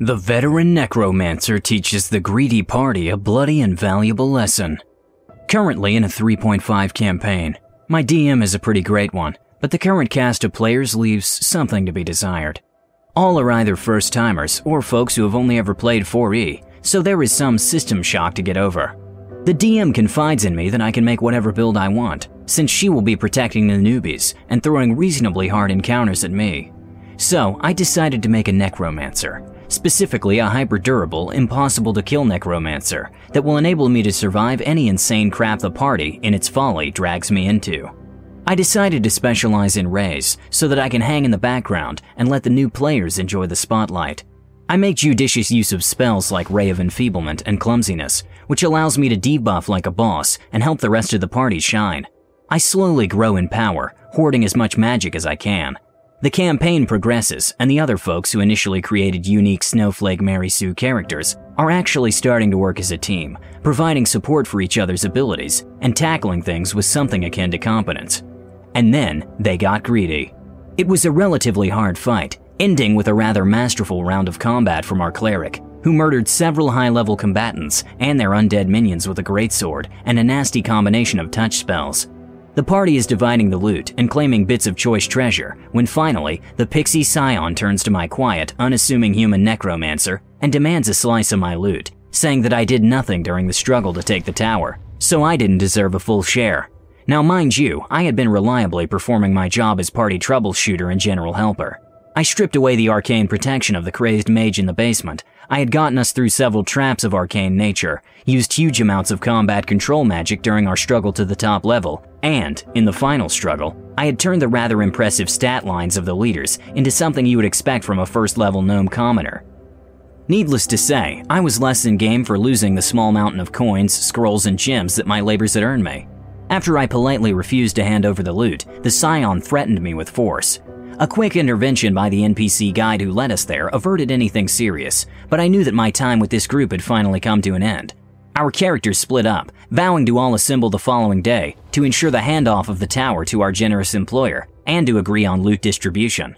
The veteran necromancer teaches the greedy party a bloody and valuable lesson. Currently in a 3.5 campaign, my DM is a pretty great one, but the current cast of players leaves something to be desired. All are either first timers or folks who have only ever played 4E, so there is some system shock to get over. The DM confides in me that I can make whatever build I want, since she will be protecting the newbies and throwing reasonably hard encounters at me. So I decided to make a necromancer, specifically a hyper-durable, impossible-to-kill necromancer that will enable me to survive any insane crap the party, in its folly, drags me into. I decided to specialize in rays so that I can hang in the background and let the new players enjoy the spotlight. I make judicious use of spells like Ray of Enfeeblement and Clumsiness, which allows me to debuff like a boss and help the rest of the party shine. I slowly grow in power, hoarding as much magic as I can. The campaign progresses, and the other folks who initially created unique Snowflake Mary Sue characters are actually starting to work as a team, providing support for each other's abilities and tackling things with something akin to competence. And then they got greedy. It was a relatively hard fight, ending with a rather masterful round of combat from our cleric, who murdered several high level combatants and their undead minions with a greatsword and a nasty combination of touch spells. The party is dividing the loot and claiming bits of choice treasure when finally the pixie psion turns to my quiet, unassuming human necromancer and demands a slice of my loot, saying that I did nothing during the struggle to take the tower, so I didn't deserve a full share. Now, mind you, I had been reliably performing my job as party troubleshooter and general helper. I stripped away the arcane protection of the crazed mage in the basement. I had gotten us through several traps of arcane nature, used huge amounts of combat control magic during our struggle to the top level, and, in the final struggle, I had turned the rather impressive stat lines of the leaders into something you would expect from a first level gnome commoner. Needless to say, I was less than game for losing the small mountain of coins, scrolls, and gems that my labors had earned me. After I politely refused to hand over the loot, the Psion threatened me with force. A quick intervention by the NPC guide who led us there averted anything serious, but I knew that my time with this group had finally come to an end. Our characters split up, vowing to all assemble the following day to ensure the handoff of the tower to our generous employer and to agree on loot distribution.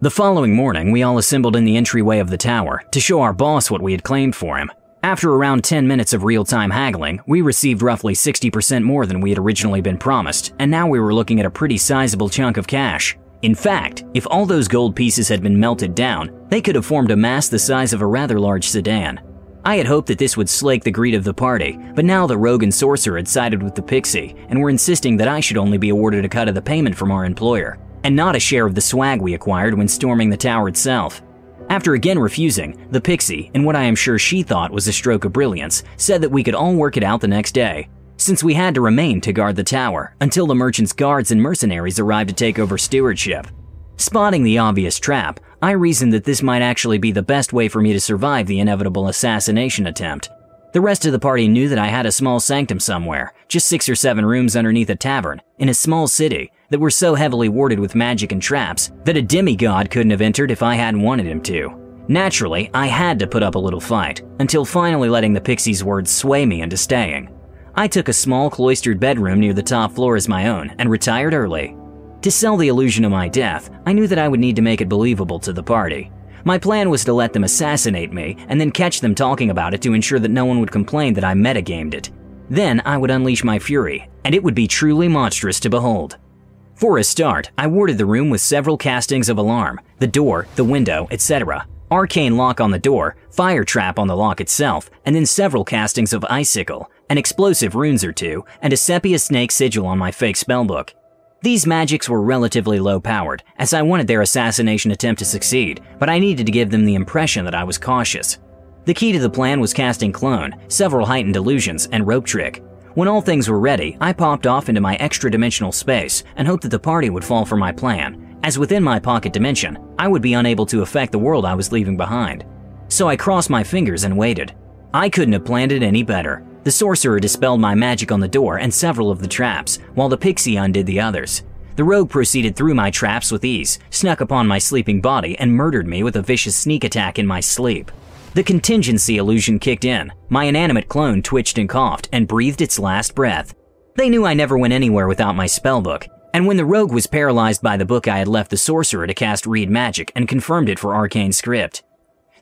The following morning, we all assembled in the entryway of the tower to show our boss what we had claimed for him. After around 10 minutes of real time haggling, we received roughly 60% more than we had originally been promised, and now we were looking at a pretty sizable chunk of cash. In fact, if all those gold pieces had been melted down, they could have formed a mass the size of a rather large sedan. I had hoped that this would slake the greed of the party, but now the rogue and sorcerer had sided with the pixie and were insisting that I should only be awarded a cut of the payment from our employer, and not a share of the swag we acquired when storming the tower itself. After again refusing, the pixie, in what I am sure she thought was a stroke of brilliance, said that we could all work it out the next day, since we had to remain to guard the tower until the merchant's guards and mercenaries arrived to take over stewardship. Spotting the obvious trap, I reasoned that this might actually be the best way for me to survive the inevitable assassination attempt. The rest of the party knew that I had a small sanctum somewhere, just six or seven rooms underneath a tavern, in a small city, that were so heavily warded with magic and traps that a demigod couldn't have entered if I hadn't wanted him to. Naturally, I had to put up a little fight, until finally letting the pixie's words sway me into staying. I took a small cloistered bedroom near the top floor as my own and retired early. To sell the illusion of my death, I knew that I would need to make it believable to the party. My plan was to let them assassinate me and then catch them talking about it to ensure that no one would complain that I metagamed it. Then I would unleash my fury, and it would be truly monstrous to behold. For a start, I warded the room with several castings of alarm, the door, the window, etc., arcane lock on the door, fire trap on the lock itself, and then several castings of icicle, an explosive runes or two, and a sepia snake sigil on my fake spellbook. These magics were relatively low powered, as I wanted their assassination attempt to succeed, but I needed to give them the impression that I was cautious. The key to the plan was casting Clone, several heightened illusions, and Rope Trick. When all things were ready, I popped off into my extra dimensional space and hoped that the party would fall for my plan, as within my pocket dimension, I would be unable to affect the world I was leaving behind. So I crossed my fingers and waited. I couldn't have planned it any better. The sorcerer dispelled my magic on the door and several of the traps, while the pixie undid the others. The rogue proceeded through my traps with ease, snuck upon my sleeping body, and murdered me with a vicious sneak attack in my sleep. The contingency illusion kicked in. My inanimate clone twitched and coughed and breathed its last breath. They knew I never went anywhere without my spellbook, and when the rogue was paralyzed by the book I had left the sorcerer to cast read magic and confirmed it for arcane script.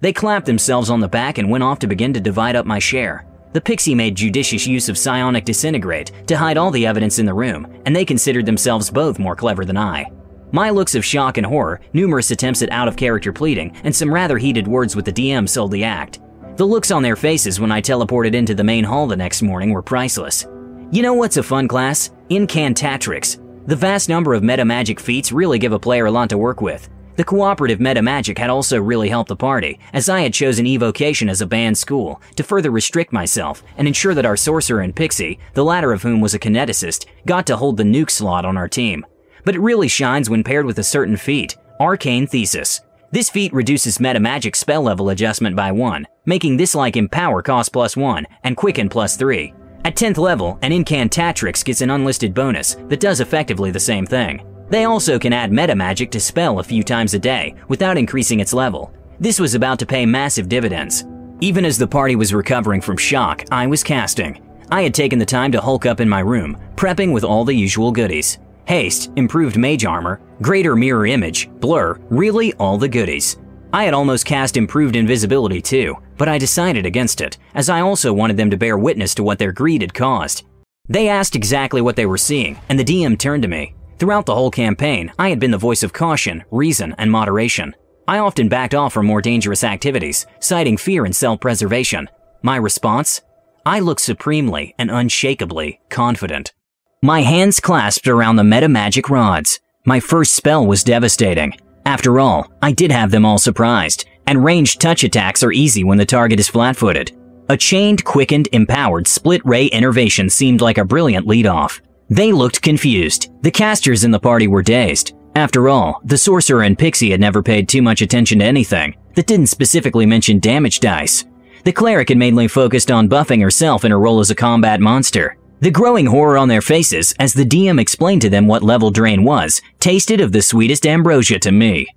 They clapped themselves on the back and went off to begin to divide up my share. The pixie made judicious use of psionic disintegrate to hide all the evidence in the room, and they considered themselves both more clever than I. My looks of shock and horror, numerous attempts at out of character pleading, and some rather heated words with the DM sold the act. The looks on their faces when I teleported into the main hall the next morning were priceless. You know what's a fun class? Incantatrix. The vast number of meta magic feats really give a player a lot to work with. The cooperative meta magic had also really helped the party, as I had chosen evocation as a banned school to further restrict myself and ensure that our sorcerer and pixie, the latter of whom was a kineticist, got to hold the nuke slot on our team. But it really shines when paired with a certain feat, Arcane Thesis. This feat reduces meta magic spell level adjustment by 1, making this like Empower cost plus 1 and Quicken plus 3. At 10th level, an Incantatrix gets an unlisted bonus that does effectively the same thing. They also can add meta magic to spell a few times a day without increasing its level. This was about to pay massive dividends. Even as the party was recovering from shock, I was casting. I had taken the time to hulk up in my room, prepping with all the usual goodies. Haste, improved mage armor, greater mirror image, blur, really all the goodies. I had almost cast improved invisibility too, but I decided against it, as I also wanted them to bear witness to what their greed had caused. They asked exactly what they were seeing, and the DM turned to me. Throughout the whole campaign, I had been the voice of caution, reason, and moderation. I often backed off from more dangerous activities, citing fear and self preservation. My response? I looked supremely and unshakably confident. My hands clasped around the meta magic rods. My first spell was devastating. After all, I did have them all surprised, and ranged touch attacks are easy when the target is flat footed. A chained, quickened, empowered split ray enervation seemed like a brilliant lead-off. They looked confused. The casters in the party were dazed. After all, the sorcerer and pixie had never paid too much attention to anything that didn't specifically mention damage dice. The cleric had mainly focused on buffing herself in her role as a combat monster. The growing horror on their faces as the DM explained to them what level drain was tasted of the sweetest ambrosia to me.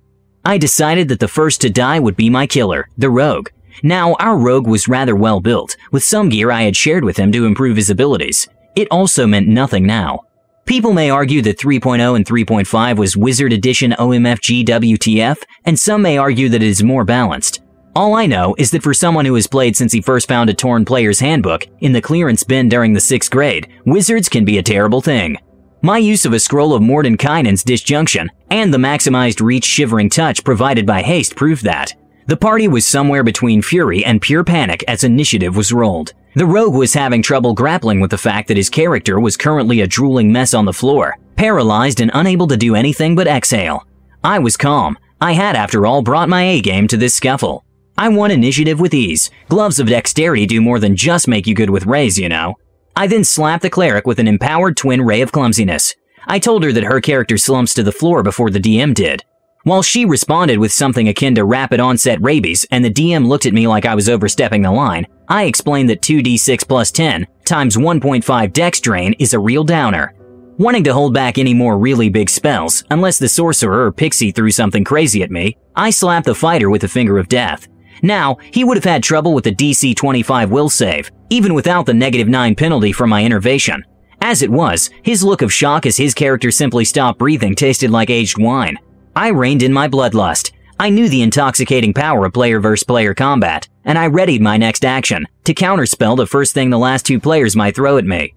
I decided that the first to die would be my killer, the rogue. Now, our rogue was rather well built, with some gear I had shared with him to improve his abilities. It also meant nothing now. People may argue that 3.0 and 3.5 was Wizard Edition OMFG WTF, and some may argue that it is more balanced. All I know is that for someone who has played since he first found a torn player's handbook in the clearance bin during the 6th grade, wizards can be a terrible thing. My use of a scroll of Mordenkainen's disjunction and the maximized reach shivering touch provided by haste proved that. The party was somewhere between fury and pure panic as initiative was rolled. The rogue was having trouble grappling with the fact that his character was currently a drooling mess on the floor, paralyzed and unable to do anything but exhale. I was calm. I had, after all, brought my A game to this scuffle. I won initiative with ease. Gloves of dexterity do more than just make you good with rays, you know. I then slapped the cleric with an empowered twin ray of clumsiness. I told her that her character slumps to the floor before the DM did. While she responded with something akin to rapid onset rabies and the DM looked at me like I was overstepping the line, I explained that 2d6 plus 10 times 1.5 dex drain is a real downer. Wanting to hold back any more really big spells, unless the sorcerer or pixie threw something crazy at me, I slapped the fighter with the finger of death. Now, he would have had trouble with the DC 25 will save, even without the negative 9 penalty from my enervation. As it was, his look of shock as his character simply stopped breathing tasted like aged wine. I reined in my bloodlust. I knew the intoxicating power of player versus player combat, and I readied my next action to counterspell the first thing the last two players might throw at me.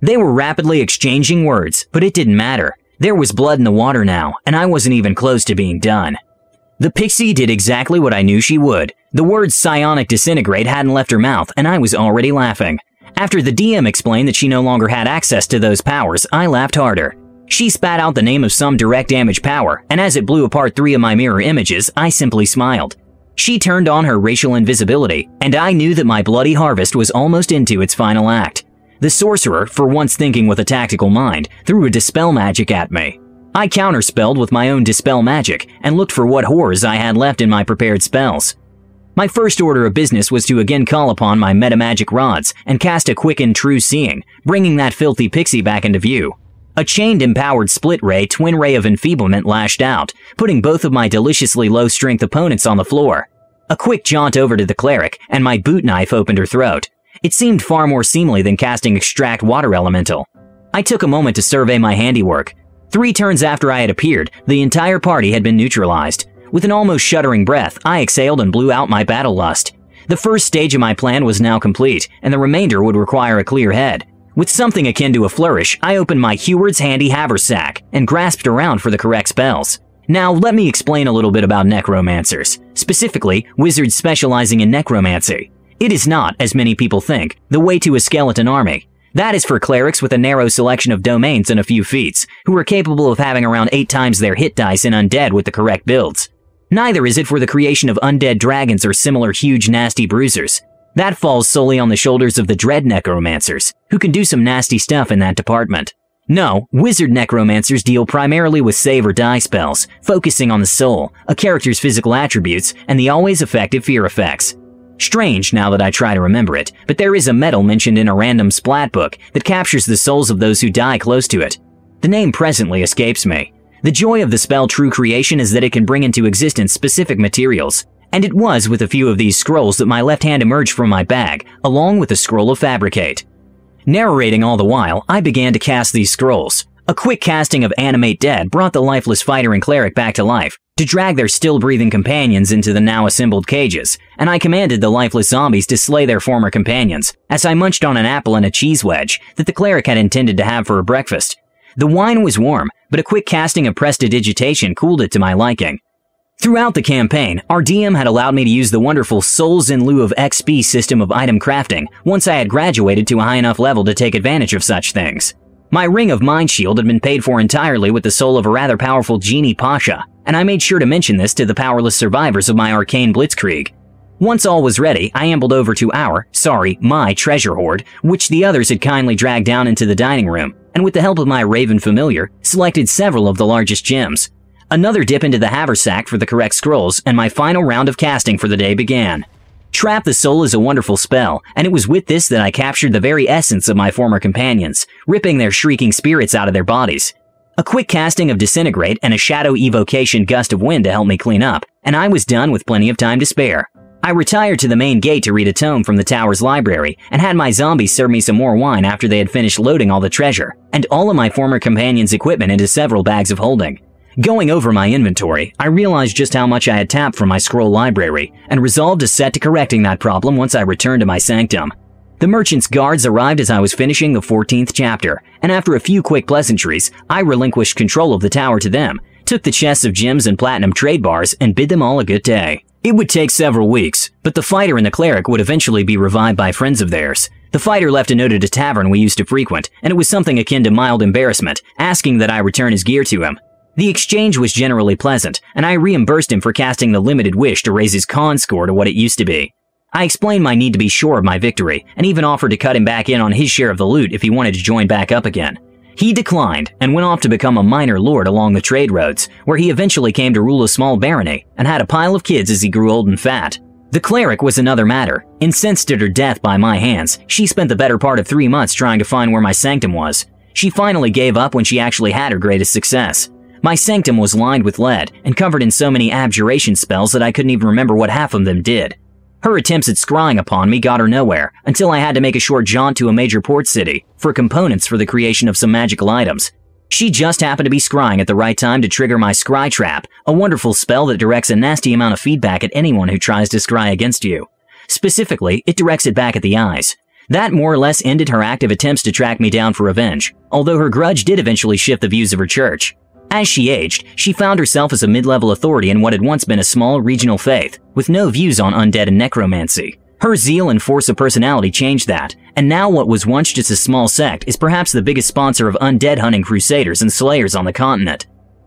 They were rapidly exchanging words, but it didn't matter. There was blood in the water now, and I wasn't even close to being done. The pixie did exactly what I knew she would. The words psionic disintegrate hadn't left her mouth, and I was already laughing. After the DM explained that she no longer had access to those powers, I laughed harder. She spat out the name of some direct damage power, and as it blew apart three of my mirror images, I simply smiled. She turned on her racial invisibility, and I knew that my bloody harvest was almost into its final act. The sorcerer, for once thinking with a tactical mind, threw a dispel magic at me. I counterspelled with my own dispel magic and looked for what horrors I had left in my prepared spells. My first order of business was to again call upon my metamagic rods and cast a quick and true seeing, bringing that filthy pixie back into view. A chained empowered split ray twin ray of enfeeblement lashed out, putting both of my deliciously low strength opponents on the floor. A quick jaunt over to the cleric, and my boot knife opened her throat. It seemed far more seemly than casting extract water elemental. I took a moment to survey my handiwork. Three turns after I had appeared, the entire party had been neutralized. With an almost shuddering breath, I exhaled and blew out my battle lust. The first stage of my plan was now complete, and the remainder would require a clear head. With something akin to a flourish, I opened my Heward's handy haversack and grasped around for the correct spells. Now, let me explain a little bit about necromancers, specifically, wizards specializing in necromancy. It is not, as many people think, the way to a skeleton army. That is for clerics with a narrow selection of domains and a few feats, who are capable of having around 8 times their hit dice in undead with the correct builds. Neither is it for the creation of undead dragons or similar huge nasty bruisers. That falls solely on the shoulders of the dread necromancers, who can do some nasty stuff in that department. No, wizard necromancers deal primarily with save or die spells, focusing on the soul, a character's physical attributes, and the always effective fear effects. Strange now that I try to remember it, but there is a medal mentioned in a random splat book that captures the souls of those who die close to it. The name presently escapes me. The joy of the spell True Creation is that it can bring into existence specific materials, and it was with a few of these scrolls that my left hand emerged from my bag, along with the scroll of Fabricate. Narrating all the while, I began to cast these scrolls. A quick casting of Animate Dead brought the lifeless fighter and cleric back to life, to drag their still breathing companions into the now assembled cages, and I commanded the lifeless zombies to slay their former companions, as I munched on an apple and a cheese wedge that the cleric had intended to have for a breakfast. The wine was warm, but a quick casting of prestidigitation cooled it to my liking. Throughout the campaign, our DM had allowed me to use the wonderful Souls in lieu of XP system of item crafting once I had graduated to a high enough level to take advantage of such things. My ring of Mind Shield had been paid for entirely with the soul of a rather powerful Genie Pasha, and I made sure to mention this to the powerless survivors of my arcane blitzkrieg. Once all was ready, I ambled over to our, sorry, my treasure hoard, which the others had kindly dragged down into the dining room, and with the help of my raven familiar, selected several of the largest gems. Another dip into the haversack for the correct scrolls, and my final round of casting for the day began. Trap the Soul is a wonderful spell, and it was with this that I captured the very essence of my former companions, ripping their shrieking spirits out of their bodies. A quick casting of Disintegrate and a Shadow Evocation Gust of Wind to help me clean up, and I was done with plenty of time to spare. I retired to the main gate to read a tome from the tower's library, and had my zombies serve me some more wine after they had finished loading all the treasure, and all of my former companions' equipment into several bags of holding. Going over my inventory, I realized just how much I had tapped from my scroll library, and resolved to set to correcting that problem once I returned to my sanctum. The merchant's guards arrived as I was finishing the 14th chapter, and after a few quick pleasantries, I relinquished control of the tower to them, took the chests of gems and platinum trade bars, and bid them all a good day. It would take several weeks, but the fighter and the cleric would eventually be revived by friends of theirs. The fighter left a note at a tavern we used to frequent, and it was something akin to mild embarrassment, asking that I return his gear to him. The exchange was generally pleasant, and I reimbursed him for casting the limited wish to raise his con score to what it used to be. I explained my need to be sure of my victory, and even offered to cut him back in on his share of the loot if he wanted to join back up again. He declined, and went off to become a minor lord along the trade roads, where he eventually came to rule a small barony, and had a pile of kids as he grew old and fat. The cleric was another matter. Incensed at her death by my hands, she spent the better part of three months trying to find where my sanctum was. She finally gave up when she actually had her greatest success. My sanctum was lined with lead, and covered in so many abjuration spells that I couldn't even remember what half of them did. Her attempts at scrying upon me got her nowhere, until I had to make a short jaunt to a major port city for components for the creation of some magical items. She just happened to be scrying at the right time to trigger my scry trap, a wonderful spell that directs a nasty amount of feedback at anyone who tries to scry against you. Specifically, it directs it back at the eyes. That more or less ended her active attempts to track me down for revenge, although her grudge did eventually shift the views of her church. As she aged, she found herself as a mid-level authority in what had once been a small regional faith, with no views on undead and necromancy. Her zeal and force of personality changed that, and now what was once just a small sect is perhaps the biggest sponsor of undead hunting crusaders and slayers on the continent.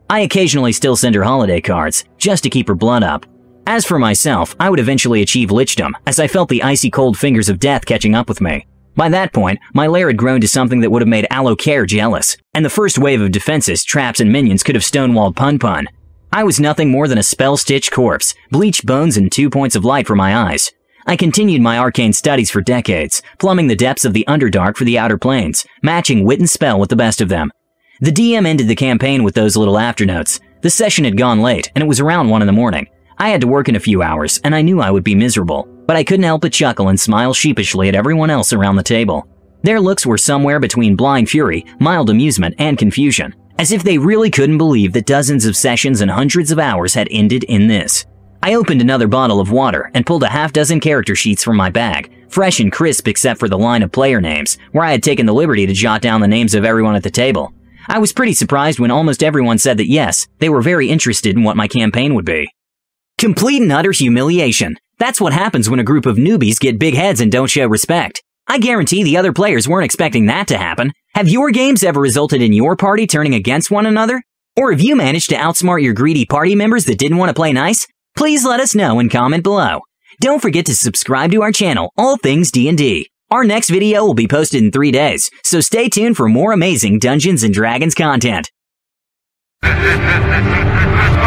I occasionally still send her holiday cards, just to keep her blood up. As for myself, I would eventually achieve lichdom, as I felt the icy cold fingers of death catching up with me. By that point, my lair had grown to something that would have made Allocare jealous, and the first wave of defenses, traps, and minions could have stonewalled Pun Pun. I was nothing more than a spell-stitched corpse, bleached bones and two points of light for my eyes. I continued my arcane studies for decades, plumbing the depths of the Underdark for the Outer Planes, matching wit and spell with the best of them. The DM ended the campaign with those little afternotes. The session had gone late, and it was around one in the morning. I had to work in a few hours, and I knew I would be miserable, but I couldn't help but chuckle and smile sheepishly at everyone else around the table. Their looks were somewhere between blind fury, mild amusement, and confusion, as if they really couldn't believe that dozens of sessions and hundreds of hours had ended in this. I opened another bottle of water and pulled a half dozen character sheets from my bag, fresh and crisp except for the line of player names, where I had taken the liberty to jot down the names of everyone at the table. I was pretty surprised when almost everyone said that yes, they were very interested in what my campaign would be. Complete and utter humiliation. That's what happens when a group of newbies get big heads and don't show respect. I guarantee the other players weren't expecting that to happen. Have your games ever resulted in your party turning against one another? Or have you managed to outsmart your greedy party members that didn't want to play nice? Please let us know and comment below. Don't forget to subscribe to our channel, All Things D&D. Our next video will be posted in three days, so stay tuned for more amazing Dungeons & Dragons content.